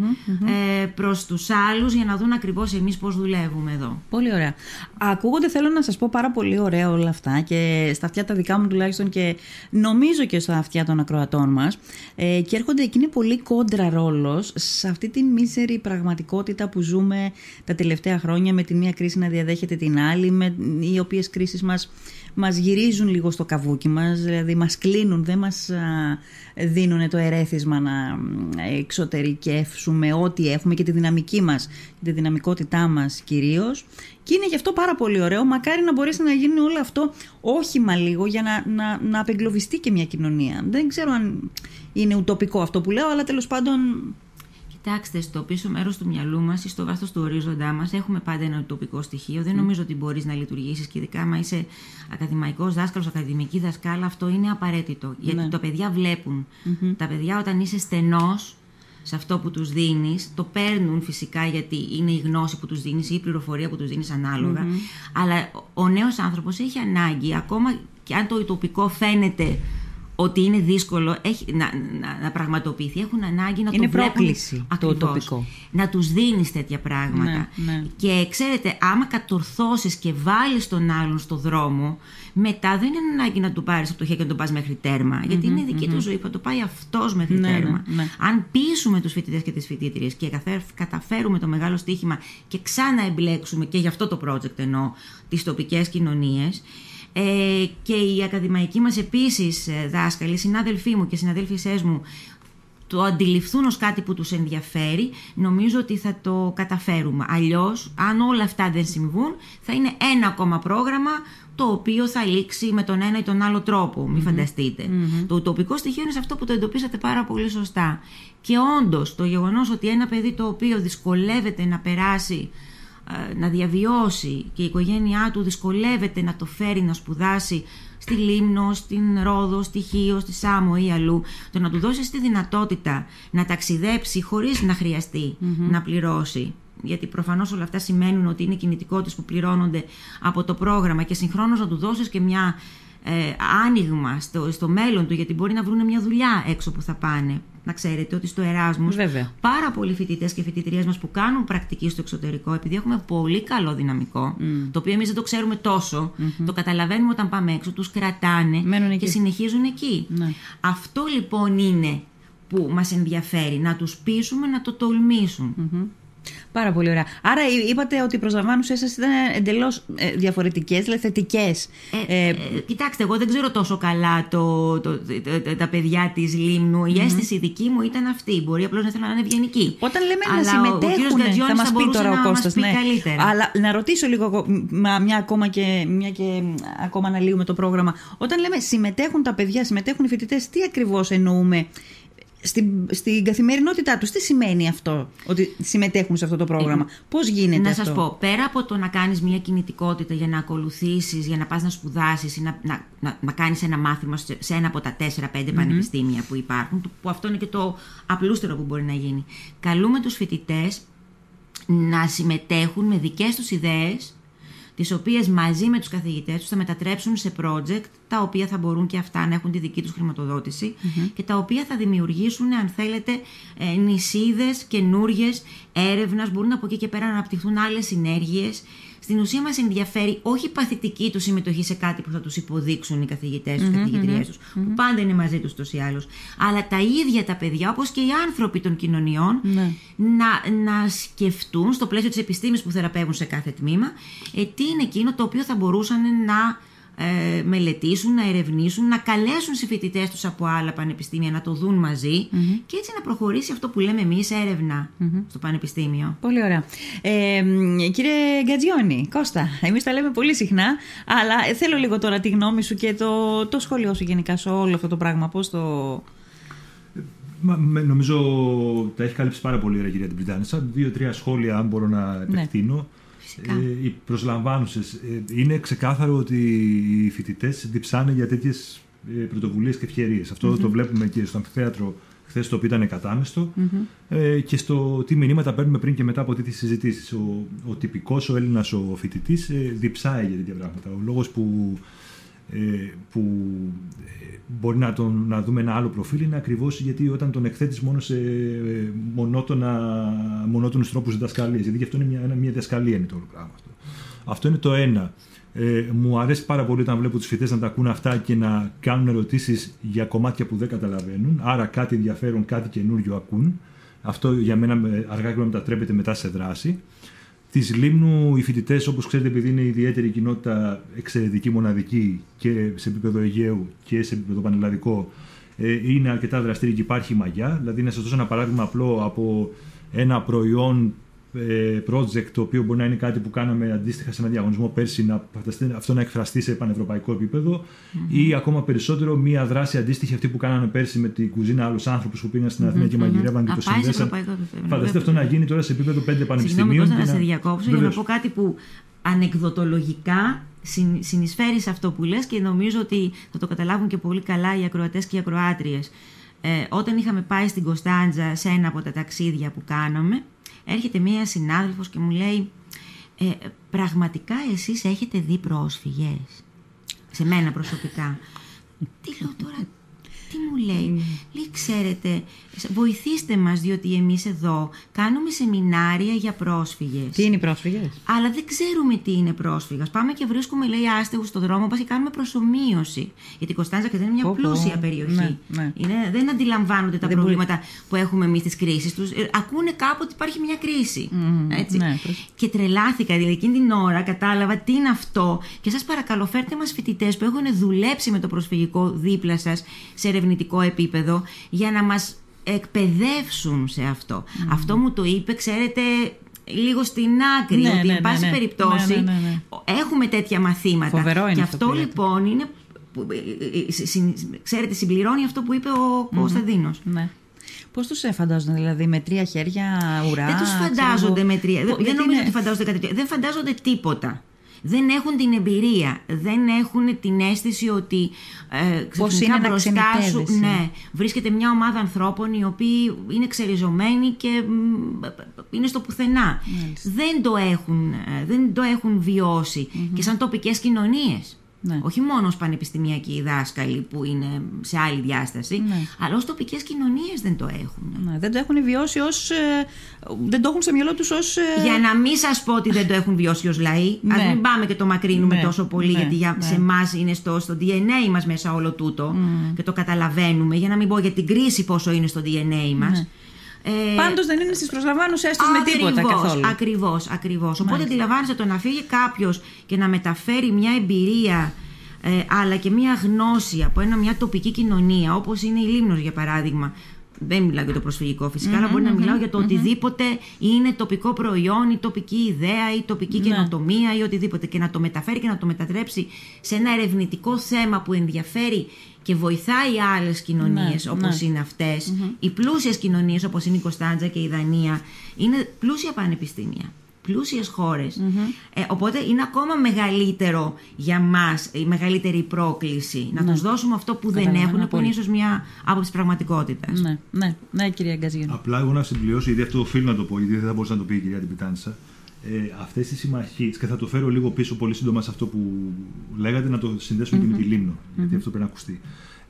ε, προς τους άλλους για να δουν ακριβώς εμείς πώς δουλεύουμε εδώ. Πολύ ωραία. Ακούγονται θέλω να σας πω πάρα πολύ ωραία όλα αυτά και στα αυτιά τα δικά μου τουλάχιστον και νομίζω και στα αυτιά των ακροατών μας ε, και έρχονται εκείνη πολύ κόντρα ρόλος σε αυτή την μίσερη πραγματικότητα που ζούμε τα τελευταία χρόνια με τη μία κρίση να διαδέχεται την άλλη, με οι οποίες κρίσεις μας, μας γυρίζουν λίγο στο καβούκι μας, δηλαδή μας κλείνουν, δεν μας δίνουν το ερέθισμα να εξωτερικεύσουμε ό,τι έχουμε και τη δυναμική μας, τη δυναμικότητά μας κυρίως. Και είναι γι' αυτό πάρα πολύ ωραίο, μακάρι να μπορέσει να γίνει όλο αυτό όχημα λίγο για να, να, να απεγκλωβιστεί και μια κοινωνία. Δεν ξέρω αν είναι ουτοπικό αυτό που λέω, αλλά τέλος πάντων Κοιτάξτε, στο πίσω μέρος του μυαλού μας ή στο βάθος του ορίζοντά μας έχουμε πάντα ένα τοπικό στοιχείο. Δεν νομίζω ότι μπορείς να λειτουργήσεις και ειδικά άμα είσαι ακαδημαϊκός δάσκαλος, ακαδημική δασκάλα, αυτό είναι απαραίτητο. Γιατί ναι. τα παιδιά Τα παιδιά όταν είσαι στενός σε αυτό που τους δίνεις, το παίρνουν φυσικά γιατί είναι η γνώση που τους δίνεις ή η πληροφορία που τους δίνεις αλλά ο νέος άνθρωπος έχει ανάγκη, ακόμα και αν το τοπικό φαίνεται ότι είναι δύσκολο έχει, να, να, να, πραγματοποιηθεί. Έχουν ανάγκη να είναι το βλέπουν. πρόκληση το τοπικό. Να τους δίνεις τέτοια πράγματα. Ναι, ναι. Και ξέρετε, άμα κατορθώσεις και βάλεις τον άλλον στο δρόμο, μετά δεν είναι ανάγκη να του πάρεις από το χέρι και να το πας μέχρι τέρμα. Γιατί είναι δική του ζωή, θα το πάει αυτός μέχρι ναι, τέρμα. Ναι, Αν πείσουμε τους φοιτητές και τις φοιτήτριες και καταφέρουμε το μεγάλο στοίχημα και ξανά εμπλέξουμε και γι' αυτό το project εννοώ τις τοπικές κοινωνίες, ε, και οι ακαδημαϊκοί μας επίσης ε, δάσκαλοι, οι συνάδελφοί μου και οι συναδέλφισές μου το αντιληφθούν ως κάτι που τους ενδιαφέρει, νομίζω ότι θα το καταφέρουμε. Αλλιώς, αν όλα αυτά δεν συμβούν, θα είναι ένα ακόμα πρόγραμμα το οποίο θα λήξει με τον ένα ή τον άλλο τρόπο, μην φανταστειτε Το τοπικό στοιχείο είναι σε αυτό που το εντοπίσατε πάρα πολύ σωστά. Και όντως το γεγονός ότι ένα παιδί το οποίο δυσκολεύεται να περάσει ε, να διαβιώσει και η οικογένειά του δυσκολεύεται να το φέρει να σπουδάσει στη Λίμνο, στην Ρόδο, στη Χίο, στη Σάμο ή αλλού, το να του δώσει τη δυνατότητα να ταξιδέψει χωρίς να χρειαστει να πληρώσει. Γιατί προφανώς όλα αυτά σημαίνουν ότι είναι κινητικότητες που πληρώνονται από το πρόγραμμα και συγχρόνως να του δώσεις και μια ε, άνοιγμα στο, στο μέλλον του, γιατί μπορεί να βρουν μια δουλειά έξω που θα πάνε. Να ξέρετε ότι στο Εράσμους πάρα πολλοί φοιτητές και φοιτητριές μας που κάνουν πρακτική στο εξωτερικό, επειδή έχουμε πολύ καλό δυναμικό, το οποίο εμείς δεν το ξέρουμε το καταλαβαίνουμε όταν πάμε έξω, τους κρατάνε και συνεχίζουν εκεί. Ναι. Αυτό λοιπόν είναι που μας ενδιαφέρει, να τους πείσουμε να το τολμησουν Πάρα πολύ ωραία. Άρα είπατε ότι οι προσλαμβάνουσε σας ήταν εντελώς ε, διαφορετικές, δηλαδή θετικές. Ε, ε, ε, κοιτάξτε, εγώ δεν ξέρω τόσο καλά το, το, το, τα παιδιά της Λίμνου. Η αίσθηση δική μου ήταν αυτή. Μπορεί απλώς να ήθελα να είναι ευγενική. Όταν λέμε Αλλά να συμμετέχουν, θα μας πει τώρα ο Κώστας, ναι. Αλλά να ρωτήσω λίγο μια ακόμα και, μια και ακόμα αναλύουμε το πρόγραμμα. Όταν λέμε συμμετέχουν τα παιδιά, συμμετέχουν οι φοιτητές, τι ακριβώς εννοούμε στην, στην καθημερινότητά τους. Τι σημαίνει αυτό ότι συμμετέχουν σε αυτό το πρόγραμμα; Ε, Πώς γίνεται να αυτό; Να σας πω, πέρα από το να κάνεις μια κινητικότητα για να ακολουθήσεις, για να πας να σπουδάσεις ή να, να, να, να κάνεις ένα μάθημα σε ένα από τα 4-5 πανεπιστήμια που υπάρχουν, που αυτό είναι και το απλούστερο που μπορεί να γίνει. Καλούμε τους φοιτητές να συμμετέχουν με δικές τους ιδέες τις οποίες μαζί με τους καθηγητές τους θα μετατρέψουν σε project τα οποία θα μπορούν και αυτά να έχουν τη δική τους χρηματοδοτηση και τα οποία θα δημιουργήσουν, αν θέλετε, ε, νησίδες καινούριε έρευνας, μπορούν από εκεί και πέρα να αναπτυχθούν άλλες συνέργειες στην ουσία μας ενδιαφέρει όχι η παθητική τους συμμετοχή σε κάτι που θα τους υποδείξουν οι καθηγητές τους, mm-hmm, καθηγητριές τους, που πάντα είναι μαζί τους τόσο ή άλλως, αλλά τα ίδια τα παιδιά, όπως και οι άνθρωποι των κοινωνιών, ναι. να, να σκεφτούν στο πλαίσιο της επιστήμης που θεραπεύουν σε κάθε τμήμα, ε, τι είναι εκείνο το οποίο θα μπορούσαν να ε, μελετήσουν, να ερευνήσουν, να καλέσουν συμφοιτητές τους από άλλα πανεπιστήμια να το δουν μαζί και έτσι να προχωρήσει αυτό που λέμε εμείς έρευνα στο πανεπιστήμιο. Πολύ ωραία. Ε, κύριε Γκατζιόνι, Κώστα, εμείς τα λέμε πολύ συχνά, αλλά θέλω λίγο τώρα τη γνώμη σου και το, το σχόλιο σου γενικά σε όλο αυτό το πράγμα. Πώς το. Μα, νομίζω τα έχει καλύψει πάρα πολύ η κυρία Τιμπριτάνισσα. Δύο-τρία σχόλια, αν μπορώ να ναι. Επεκτείνω. Ε, οι προσλαμβάνουσες. Ε, είναι ξεκάθαρο ότι οι φοιτητές διψάνε για τέτοιες πρωτοβουλίες και ευκαιρίες. το βλέπουμε και στο αμφιθέατρο χθες, το οποίο ήταν κατάμεστο, ε, και στο τι μηνύματα παίρνουμε πριν και μετά από τέτοιες συζητήσεις. Ο, ο τυπικός, ο Έλληνας ο φοιτητής ε, διψάει για τέτοια πράγματα. Ο λόγος που ε, που ε, μπορεί να, τον, να δούμε ένα άλλο προφίλ είναι ακριβώς γιατί όταν τον εκθέτεις μόνο σε ε, μονότονα, μονότονους τρόπους διδασκαλίας γιατί αυτό είναι μια, μια διδασκαλία είναι το όλο πράγμα αυτό. Αυτό είναι το ένα. Ε, μου αρέσει πάρα πολύ όταν βλέπω τους φοιτητές να τα ακούν αυτά και να κάνουν ερωτήσεις για κομμάτια που δεν καταλαβαίνουν. Άρα κάτι ενδιαφέρον, κάτι καινούριο ακούν. Αυτό για μένα αργά και μετατρέπεται μετά σε δράση. Της Λίμνου οι φοιτητές, όπως ξέρετε, επειδή είναι ιδιαίτερη κοινότητα, εξαιρετική, μοναδική και σε επίπεδο Αιγαίου και σε επίπεδο πανελλαδικό, ε, είναι αρκετά δραστήριοι και υπάρχει μαγιά. Δηλαδή, να σας δώσω ένα παράδειγμα απλό από ένα προϊόν ε, project το οποίο μπορεί να είναι κάτι που κάναμε αντίστοιχα σε ένα διαγωνισμό πέρσι να αυτό να εκφραστεί σε πανευρωπαϊκό επίπεδο mm-hmm. ή ακόμα περισσότερο μία δράση αντίστοιχη αυτή που κάναμε πέρσι με την κουζίνα άλλους άνθρωπου που πήγαν στην Αθήνα mm-hmm. και μαγειρεύαν και το συνδέσαν. Φανταστείτε αυτό να γίνει τώρα σε επίπεδο πέντε πανεπιστημίων. Συγγνώμη, να σε διακόψω για να πω κάτι που ανεκδοτολογικά συνεισφέρει σε αυτό που λες και νομίζω ότι θα το καταλάβουν και πολύ καλά οι ακροατές και οι ακροάτριες. Ε, όταν είχαμε πάει στην Κωνσταντζα σε ένα από τα ταξίδια που κάναμε, έρχεται μία συνάδελφος και μου λέει ε, πραγματικά εσείς έχετε δει πρόσφυγες; Σε μένα προσωπικά τι λέω τώρα τι μου λέει. Mm. Λέει, ξέρετε, βοηθήστε μας διότι εμείς εδώ κάνουμε σεμινάρια για πρόσφυγες. Τι είναι οι πρόσφυγες; Αλλά δεν ξέρουμε τι είναι πρόσφυγας. Πάμε και βρίσκουμε, λέει, άστεγους στον δρόμο μας και κάνουμε προσωμείωση. Γιατί η Κωνσταντζα είναι μια πλούσια περιοχή. Ναι, ναι. Είναι, δεν αντιλαμβάνονται τα προβλήματα που έχουμε εμείς στις κρίσεις τους. Ε, ακούνε κάποτε ότι υπάρχει μια κρίση. Mm, έτσι. Ναι, και τρελάθηκα, δηλαδή εκείνη την ώρα κατάλαβα τι είναι αυτό και σας παρακαλώ φέρτε μας φοιτητές που έχουν δουλέψει με το προσφυγικό δίπλα σας σε ερευνητικό επίπεδο για να μας εκπαιδεύσουν σε αυτό. Αυτό μου το είπε, ξέρετε, λίγο στην άκρη, ναι, ότι ναι, εν πάση ναι, ναι. περιπτώσει ναι, ναι, έχουμε τέτοια μαθήματα. Φοβερό είναι και αυτό, λοιπόν είναι, ξέρετε, συμπληρώνει αυτό που είπε ο mm Κωνσταντίνος. Ναι. Πώς τους φαντάζονται, δηλαδή, με τρία χέρια ουρά. Δεν τους φαντάζονται με τρία. Δεν νομίζω ότι φαντάζονται κάτι τέτοιο. Δεν φαντάζονται τίποτα δεν έχουν την εμπειρία, δεν έχουν την αίσθηση ότι ε, Πώς είναι μπροστά σου ναι, βρίσκεται μια ομάδα ανθρώπων οι οποίοι είναι ξεριζωμένοι και είναι στο πουθενά. Δεν το έχουν, ε, δεν το έχουν και σαν τοπικές κοινωνίες. Ναι. Όχι μόνο ως πανεπιστημιακοί δάσκαλοι που είναι σε άλλη διάσταση, ναι. αλλά ως τοπικές κοινωνίες δεν το έχουν. Ναι. Δεν το έχουν βιώσει ως. Ε, δεν το έχουν στο μυαλό τους ως. Ε... Για να μην σας πω ότι δεν το έχουν βιώσει ως λαοί, ναι. α μην πάμε και το μακρύνουμε ναι. τόσο πολύ, γιατί για, σε εμάς είναι στο, στο DNA μας μέσα όλο τούτο και το καταλαβαίνουμε. Για να μην πω για την κρίση πόσο είναι στο DNA μας. Ε, Πάντως δεν είναι στις προσλαμβάνουσε τους με τίποτα καθόλου. Ακριβώς, ακριβώς. Οπότε αντιλαμβάνεσαι το να φύγει κάποιος και να μεταφέρει μια εμπειρία ε, αλλά και μια γνώση από ένα, μια τοπική κοινωνία, όπως είναι η Λίμνος για παράδειγμα. Δεν μιλάω για το προσφυγικό αλλά μπορεί να μιλάω για το οτιδήποτε είναι τοπικό προϊόν ή τοπική ιδέα ή τοπική ναι. καινοτομία ή οτιδήποτε. Και να το μεταφέρει και να το μετατρέψει σε ένα ερευνητικό θέμα που ενδιαφέρει και βοηθάει άλλες κοινωνίες ναι, όπως ναι. είναι αυτές. Οι πλούσιες κοινωνίες όπως είναι η Κωνσταντζα και η Δανία είναι πλούσια πανεπιστήμια. Πλούσιες Ε, οπότε είναι ακόμα μεγαλύτερο για μας, η μεγαλύτερη πρόκληση να ναι. τους δώσουμε αυτό που δεν έχουν, που είναι ίσως μια από τις πραγματικότητες. Ναι, ναι, ναι κυρία Γκαζίνη. Απλά εγώ να συμπληρώσω, γιατί αυτό οφείλω να το πω, γιατί δεν θα μπορούσα να το πει η κυρία Τιμπιτάνισσα. Ε, αυτές οι συμμαχίες, και θα το φέρω λίγο πίσω πολύ σύντομα σε αυτό που λέγατε, να το συνδέσουμε και με τη Λίμνο, γιατί αυτό πρέπει να ακουστεί.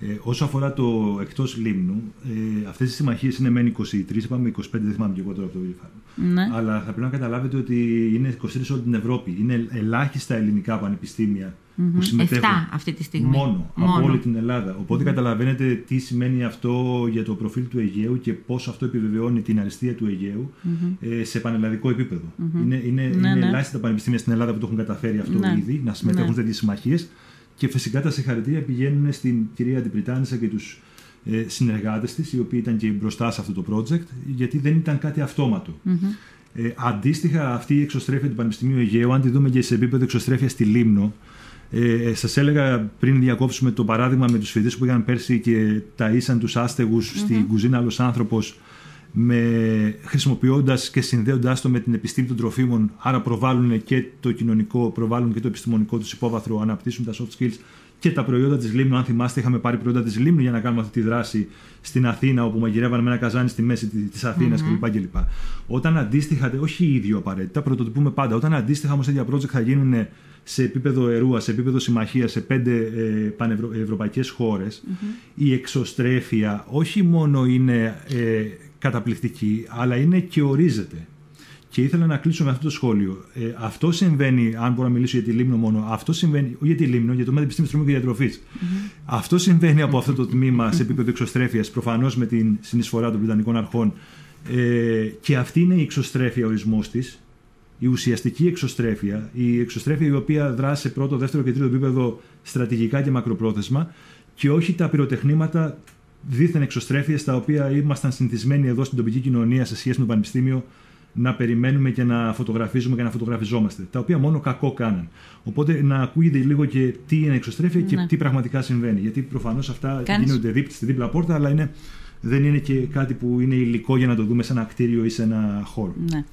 Ε, όσο αφορά το εκτός λίμνου, ε, αυτές οι συμμαχίες είναι μεν 23, είπαμε 25, δεν θυμάμαι και εγώ τώρα από το ναι. Αλλά θα πρέπει να καταλάβετε ότι είναι 23 όλη την Ευρώπη. Είναι ελάχιστα ελληνικά πανεπιστήμια mm-hmm. που συμμετέχουν. 7 αυτή τη στιγμή. Μόνο, Μόνο. από όλη την Ελλάδα. Οπότε mm-hmm. καταλαβαίνετε τι σημαίνει αυτό για το προφίλ του Αιγαίου και πώς αυτό επιβεβαιώνει την αριστεία του Αιγαίου mm-hmm. ε, σε πανελλαδικό επίπεδο. Είναι, είναι, ναι, είναι ναι. ελάχιστα πανεπιστήμια στην Ελλάδα που το έχουν καταφέρει αυτό ναι. ήδη, να συμμετέχουν ναι. σε τέτοιες συμμαχίες Και φυσικά τα συγχαρητήρια πηγαίνουν στην κυρία Αντιπριτάνισσα και τους ε, συνεργάτες της, οι οποίοι ήταν και μπροστά σε αυτό το project, γιατί δεν ήταν κάτι Ε, αντίστοιχα, αυτή η εξωστρέφεια του Πανεπιστημίου Αιγαίου, αν τη δούμε και σε επίπεδο εξωστρέφειας στη Λίμνο, ε, Σας έλεγα πριν διακόψουμε το παράδειγμα με τους φοιτητές που είχαν πέρσι και ταΐσαν τους άστεγους στην κουζίνα άλλο άνθρωπος, χρησιμοποιώντας και συνδέοντάς το με την επιστήμη των τροφίμων. Άρα προβάλλουν και το κοινωνικό, προβάλλουν και το επιστημονικό τους υπόβαθρο, αναπτύσσουν τα soft skills και τα προϊόντα της Λίμνου. Αν θυμάστε, είχαμε πάρει προϊόντα της Λίμνου για να κάνουμε αυτή τη δράση στην Αθήνα, όπου μαγειρεύανε με ένα καζάνι στη μέση της Αθήνας mm-hmm. κλπ. Όταν αντίστοιχα, όχι ίδιο απαραίτητα, πρωτοτυπούμε πάντα. Όταν αντίστοιχα όμως τέτοια project θα γίνουν σε επίπεδο ερούα, σε επίπεδο συμμαχία, σε πέντε ε, πανευρωπαϊκέ χώρες, mm-hmm. η εξωστρέφεια όχι μόνο είναι ε, καταπληκτική, αλλά είναι και ορίζεται. Και ήθελα να κλείσω με αυτό το σχόλιο. Ε, αυτό συμβαίνει, αν μπορώ να μιλήσω για τη Λίμνο μόνο, αυτό συμβαίνει, όχι για τη Λίμνο, για το Πανεπιστήμιο Στρομού και διατροφη mm-hmm. Αυτό συμβαίνει από αυτό το τμήμα σε επίπεδο εξωστρέφειας, προφανώς με την συνεισφορά των Βρετανικών Αρχών. Ε, και αυτή είναι η εξωστρέφεια ορισμός της, η ουσιαστική εξωστρέφεια, η εξωστρέφεια η οποία δράσει σε πρώτο, δεύτερο και τρίτο επίπεδο στρατηγικά και μακροπρόθεσμα και όχι τα πυροτεχνήματα δίθεν εξωστρέφειες τα οποία ήμασταν συνηθισμένοι εδώ στην τοπική κοινωνία σε σχέση με το Πανεπιστήμιο να περιμένουμε και να φωτογραφίζουμε και να φωτογραφιζόμαστε. Τα οποία μόνο κακό κάναν. Οπότε να ακούγεται λίγο και τι είναι εξωστρέφεια και ναι. τι πραγματικά συμβαίνει. Γιατί προφανώς αυτά Κάνεις... γίνονται δίπλα, στη δίπλα πόρτα, αλλά είναι, δεν είναι και κάτι που είναι υλικό για να το δούμε σε ένα κτίριο ή σε ένα χώρο. Ναι.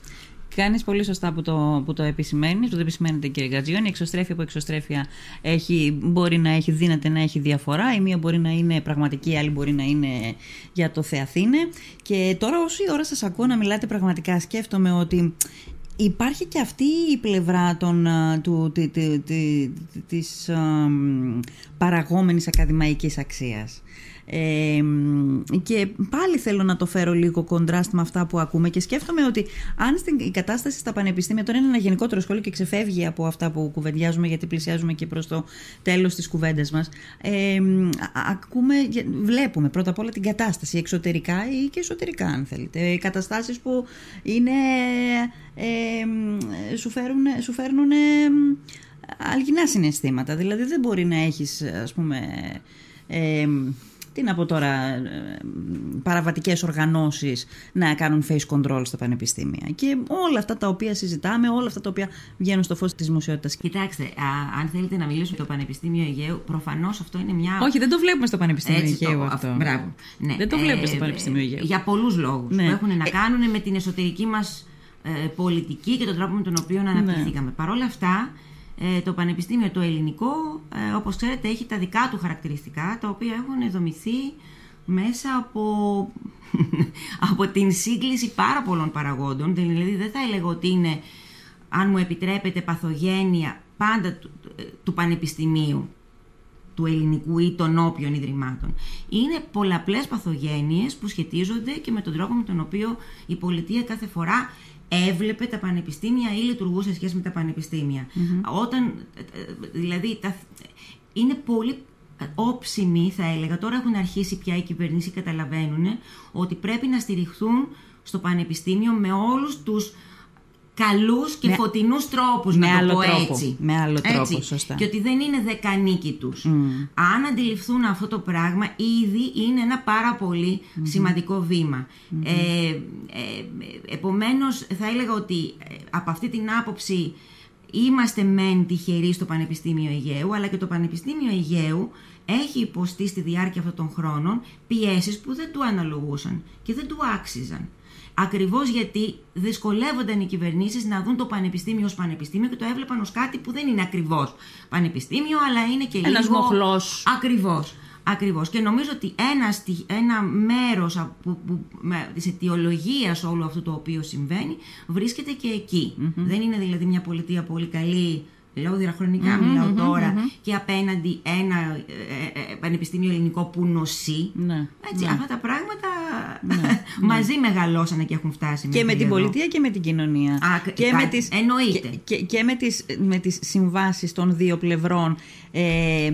Κάνεις πολύ σωστά που το, που το επισημαίνεις, που το επισημαίνετε κύριε Γκατζιόνι. Η εξωστρέφεια από εξωστρέφεια έχει, μπορεί να έχει, δύναται να έχει διαφορά. Η μία μπορεί να είναι πραγματική, η άλλη μπορεί να είναι για το Θεαθήνε. Και τώρα, όσο η ώρα σας ακούω να μιλάτε πραγματικά, σκέφτομαι ότι Υπάρχει και αυτή η πλευρά των, του, τη, τη, τη, της παραγόμενης ακαδημαϊκής αξίας και πάλι θέλω να το φέρω λίγο κοντράστ με αυτά που ακούμε και σκέφτομαι ότι αν στην, η κατάσταση στα πανεπιστήμια τώρα είναι ένα γενικότερο σχόλιο και ξεφεύγει από αυτά που κουβεντιάζουμε γιατί πλησιάζουμε και προς το τέλος της κουβέντας μας ε, ακούμε, βλέπουμε πρώτα απ' όλα την κατάσταση εξωτερικά ή και εσωτερικά αν θέλετε. Καταστάσεις που είναι ε, σου, φέρουν, σου φέρνουν αλγινά συναισθήματα. Δηλαδή δεν μπορεί να έχεις ας πούμε ε, τι να πω τώρα, ε, παραβατικές οργανώσεις να κάνουν face control στα πανεπιστήμια. Και όλα αυτά τα οποία συζητάμε, όλα αυτά τα οποία βγαίνουν στο φως της δημοσιότητας. Κοιτάξτε, α, αν θέλετε να μιλήσουμε για το Πανεπιστήμιο Αιγαίου, προφανώς αυτό είναι μια... Όχι, δεν το βλέπουμε στο Πανεπιστήμιο Έτσι, Αιγαίου αυτό. Μπράβο. Ναι. Δεν το βλέπουμε ε, στο Πανεπιστήμιο Αιγαίου. Για πολλούς λόγους ναι. που έχουν να ε, κάνουν με την εσωτερική μας ε, πολιτική και τον τρόπο με τον οποίο ναι. αναπτυχθήκαμε. Ναι. Παρ' όλα αυτά, ε, το Πανεπιστήμιο το ελληνικό, ε, όπως ξέρετε, έχει τα δικά του χαρακτηριστικά, τα οποία έχουν δομηθεί μέσα από, από την σύγκληση πάρα πολλών παραγόντων. Δηλαδή δεν θα έλεγα ότι είναι, αν μου επιτρέπετε, παθογένεια πάντα του, του Πανεπιστημίου του ελληνικού ή των όποιων ιδρυμάτων. Είναι πολλαπλές παθογένειες που σχετίζονται και με τον τρόπο με τον οποίο η πολιτεία κάθε φορά έβλεπε τα πανεπιστήμια ή λειτουργούσε σε σχέση με τα πανεπιστημια Όταν, δηλαδή, τα, είναι πολύ όψιμοι θα έλεγα, τώρα έχουν αρχίσει πια οι κυβερνήσεις καταλαβαίνουν ότι πρέπει να στηριχθούν στο πανεπιστήμιο με όλους τους καλούς και με... φωτεινούς τρόπους, με να το πω τρόπο. έτσι. Με άλλο τρόπο, έτσι. σωστά. Και ότι δεν είναι δεκανίκη τους. Αν αντιληφθούν αυτό το πράγμα, ήδη είναι ένα πάρα σημαντικό βήμα. Ε, ε, επομένως, θα έλεγα ότι ε, από αυτή την άποψη είμαστε μεν τυχεροί στο Πανεπιστήμιο Αιγαίου, αλλά και το Πανεπιστήμιο Αιγαίου έχει υποστεί στη διάρκεια αυτών των χρόνων πιέσεις που δεν του αναλογούσαν και δεν του άξιζαν. Ακριβώς γιατί δυσκολεύονταν οι κυβερνήσεις να δουν το πανεπιστήμιο ως πανεπιστήμιο και το έβλεπαν ως κάτι που δεν είναι ακριβώς πανεπιστήμιο, αλλά είναι και Ένας λίγο. Μοχλός. Ακριβώς. Ακριβώς. Και νομίζω ότι ένα, ένα μέρος της αιτιολογίας όλου αυτού το οποίο συμβαίνει βρίσκεται και εκει Δεν είναι δηλαδή μια πολιτεία πολύ καλή λέω διαχρονικά, μιλάω τώρα, και απέναντι ένα ε, ε, ε, πανεπιστήμιο ελληνικό που νοσεί. Ναι, Έτσι, ναι. Αυτά τα πράγματα ναι, μαζί ναι. μεγαλώσανε και έχουν φτάσει. Και με την πολιτεία και με την κοινωνία. Α, και, με τις, εννοείται. Και, και, με, τις, με τις συμβάσεις των δύο πλευρών. Ε,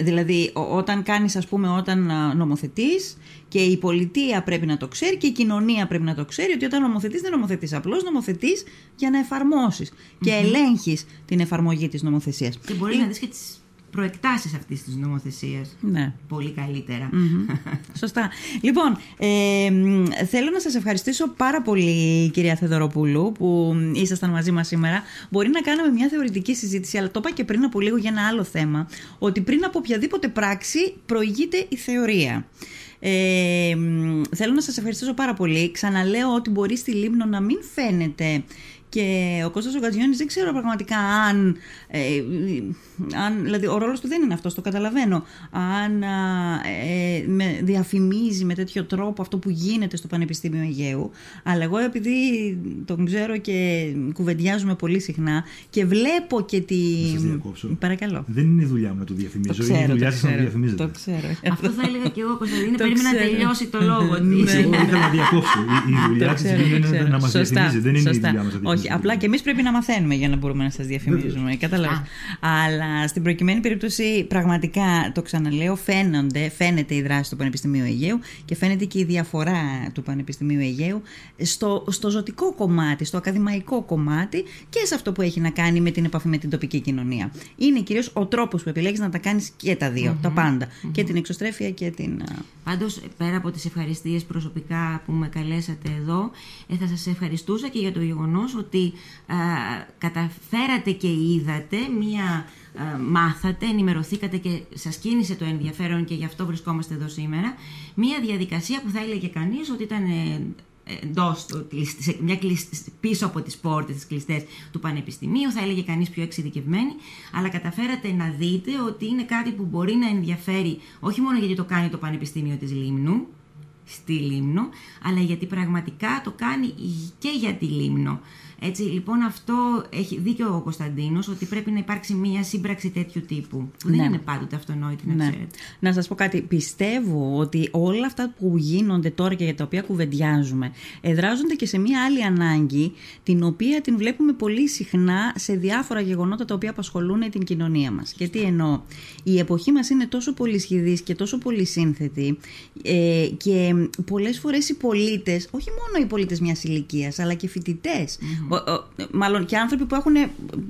δηλαδή, όταν κάνεις, ας πούμε, όταν νομοθετείς, και η πολιτεία πρέπει να το ξέρει και η κοινωνία πρέπει να το ξέρει ότι όταν νομοθετείς, δεν νομοθετείς απλώς, νομοθετείς για να εφαρμόσεις και ελέγχεις την εφαρμογή της νομοθεσίας. Και μπορείς να δεις και τις προεκτάσεις αυτής της νομοθεσίας Ναι. πολύ καλύτερα. Σωστά. Λοιπόν, ε, θέλω να σας ευχαριστήσω πάρα πολύ κυρία Θεδωροπούλου που ήσασταν μαζί μας σήμερα. Μπορεί να κάναμε μια θεωρητική συζήτηση, αλλά το είπα και πριν από λίγο για ένα άλλο θέμα, ότι πριν από οποιαδήποτε πράξη προηγείται η θεωρία. Ε, θέλω να σας ευχαριστήσω πάρα πολύ. Ξαναλέω ότι μπορεί στη Λίμνο να μην φαίνεται και ο Κώστας ο Γκατζιώνης δεν ξέρω πραγματικά αν, ε, αν δηλαδή ο ρόλος του δεν είναι αυτός, το καταλαβαίνω, αν ε, με διαφημίζει με τέτοιο τρόπο αυτό που γίνεται στο Πανεπιστήμιο Αιγαίου, αλλά εγώ επειδή τον ξέρω και κουβεντιάζουμε πολύ συχνά και βλέπω και τη... Να σας διακόψω. Παρακαλώ. Δεν είναι η δουλειά μου να το διαφημίζω, Το είναι η ξέρω, δουλειά το σας να το ξέρω, διαφημίζετε. το ξέρω. Αυτό θα έλεγα και εγώ, Κωνσταντίνε. Το Περίμενα να ξέρω. τελειώσει το λόγο της. Εγώ ήθελα να διακόψω. Η, η δουλειά Το της ξέρω, το είναι ξέρω. να μας Σωστά, διαφημίζει, δεν είναι η σωστά. δουλειά μας να διαφημίζει. Όχι, απλά και εμείς πρέπει να μαθαίνουμε για να μπορούμε να σας διαφημίζουμε. Κατάλαβες. Αλλά στην προκειμένη περίπτωση, πραγματικά το ξαναλέω, φαίνονται, φαίνεται η δράση του Πανεπιστημίου Αιγαίου και φαίνεται και η διαφορά του Πανεπιστημίου Αιγαίου στο, στο ζωτικό κομμάτι, στο ακαδημαϊκό κομμάτι και σε αυτό που έχει να κάνει με την επαφή με την τοπική κοινωνία. Είναι κυρίως ο τρόπος που επιλέγεις να τα κάνεις και τα δυο τα παντα Και την εξωστρέφεια και την. α, Πάντως, πέρα από τις ευχαριστίες προσωπικά που με καλέσατε εδώ, ε, θα σας ευχαριστούσα και για το γεγονός ότι α, καταφέρατε και είδατε μία, α, μάθατε, ενημερωθήκατε και σας κίνησε το ενδιαφέρον και γι' αυτό βρισκόμαστε εδώ σήμερα, μία διαδικασία που θα έλεγε κανείς ότι ήταν ε, εντός του, κλεισ- σε μια κλεισ- πίσω από τις πόρτες τις κλειστές του Πανεπιστημίου, θα έλεγε κανείς πιο εξειδικευμένη, αλλά καταφέρατε να δείτε ότι είναι κάτι που μπορεί να ενδιαφέρει όχι μόνο γιατί το κάνει το Πανεπιστήμιο της Λίμνου, στη Λίμνο, αλλά γιατί πραγματικά το κάνει και για τη Λίμνο. Έτσι, λοιπόν, αυτό έχει δίκιο ο Κωνσταντίνος ότι πρέπει να υπάρξει μια σύμπραξη τέτοιου τύπου. Που δεν Ναι. είναι πάντοτε αυτονόητη, να Ναι. ξέρετε. Να σας πω κάτι. Πιστεύω ότι όλα αυτά που γίνονται τώρα και για τα οποία κουβεντιάζουμε εδράζονται και σε μία άλλη ανάγκη την οποία την βλέπουμε πολύ συχνά σε διάφορα γεγονότα τα οποία απασχολούν την κοινωνία μας. Και τι εννοώ. Η εποχή μας είναι τόσο πολύ σχηδής και τόσο πολύ σύνθετη ε, και πολλές φορές οι πολίτες, όχι μόνο οι πολίτες μιας ηλικίας αλλά και φοιτητές, ο- ο- μάλλον και άνθρωποι που έχουν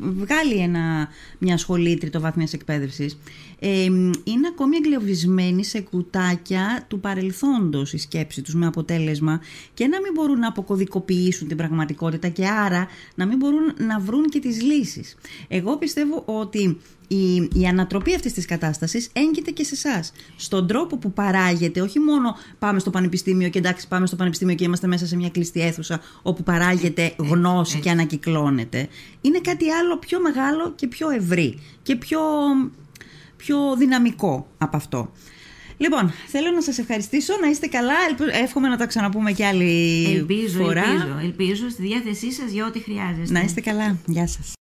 βγάλει ένα, μια σχολή τριτοβάθμιας εκπαίδευσης ε, είναι ακόμη εγκλωβισμένοι σε κουτάκια του παρελθόντος η σκέψη τους με αποτέλεσμα και να μην μπορούν να αποκωδικοποιήσουν την πραγματικότητα και άρα να μην μπορούν να βρουν και τις λύσεις. Εγώ πιστεύω ότι η, η ανατροπή αυτής της κατάστασης έγκυται και σε εσάς. Στον τρόπο που παράγεται, όχι μόνο πάμε στο πανεπιστήμιο και εντάξει πάμε στο πανεπιστήμιο και είμαστε μέσα σε μια κλειστή αίθουσα όπου παράγεται γνώση και ανακυκλώνεται. Είναι κάτι άλλο πιο μεγάλο και πιο ευρύ και πιο, πιο δυναμικό από αυτό. Λοιπόν, θέλω να σας ευχαριστήσω, να είστε καλά. Ελπι- Εύχομαι να τα ξαναπούμε και άλλη Ελπίζω, φορά. ελπίζω, ελπίζω στη διάθεσή σας για ό,τι χρειάζεστε. Να είστε καλά. Γεια σας.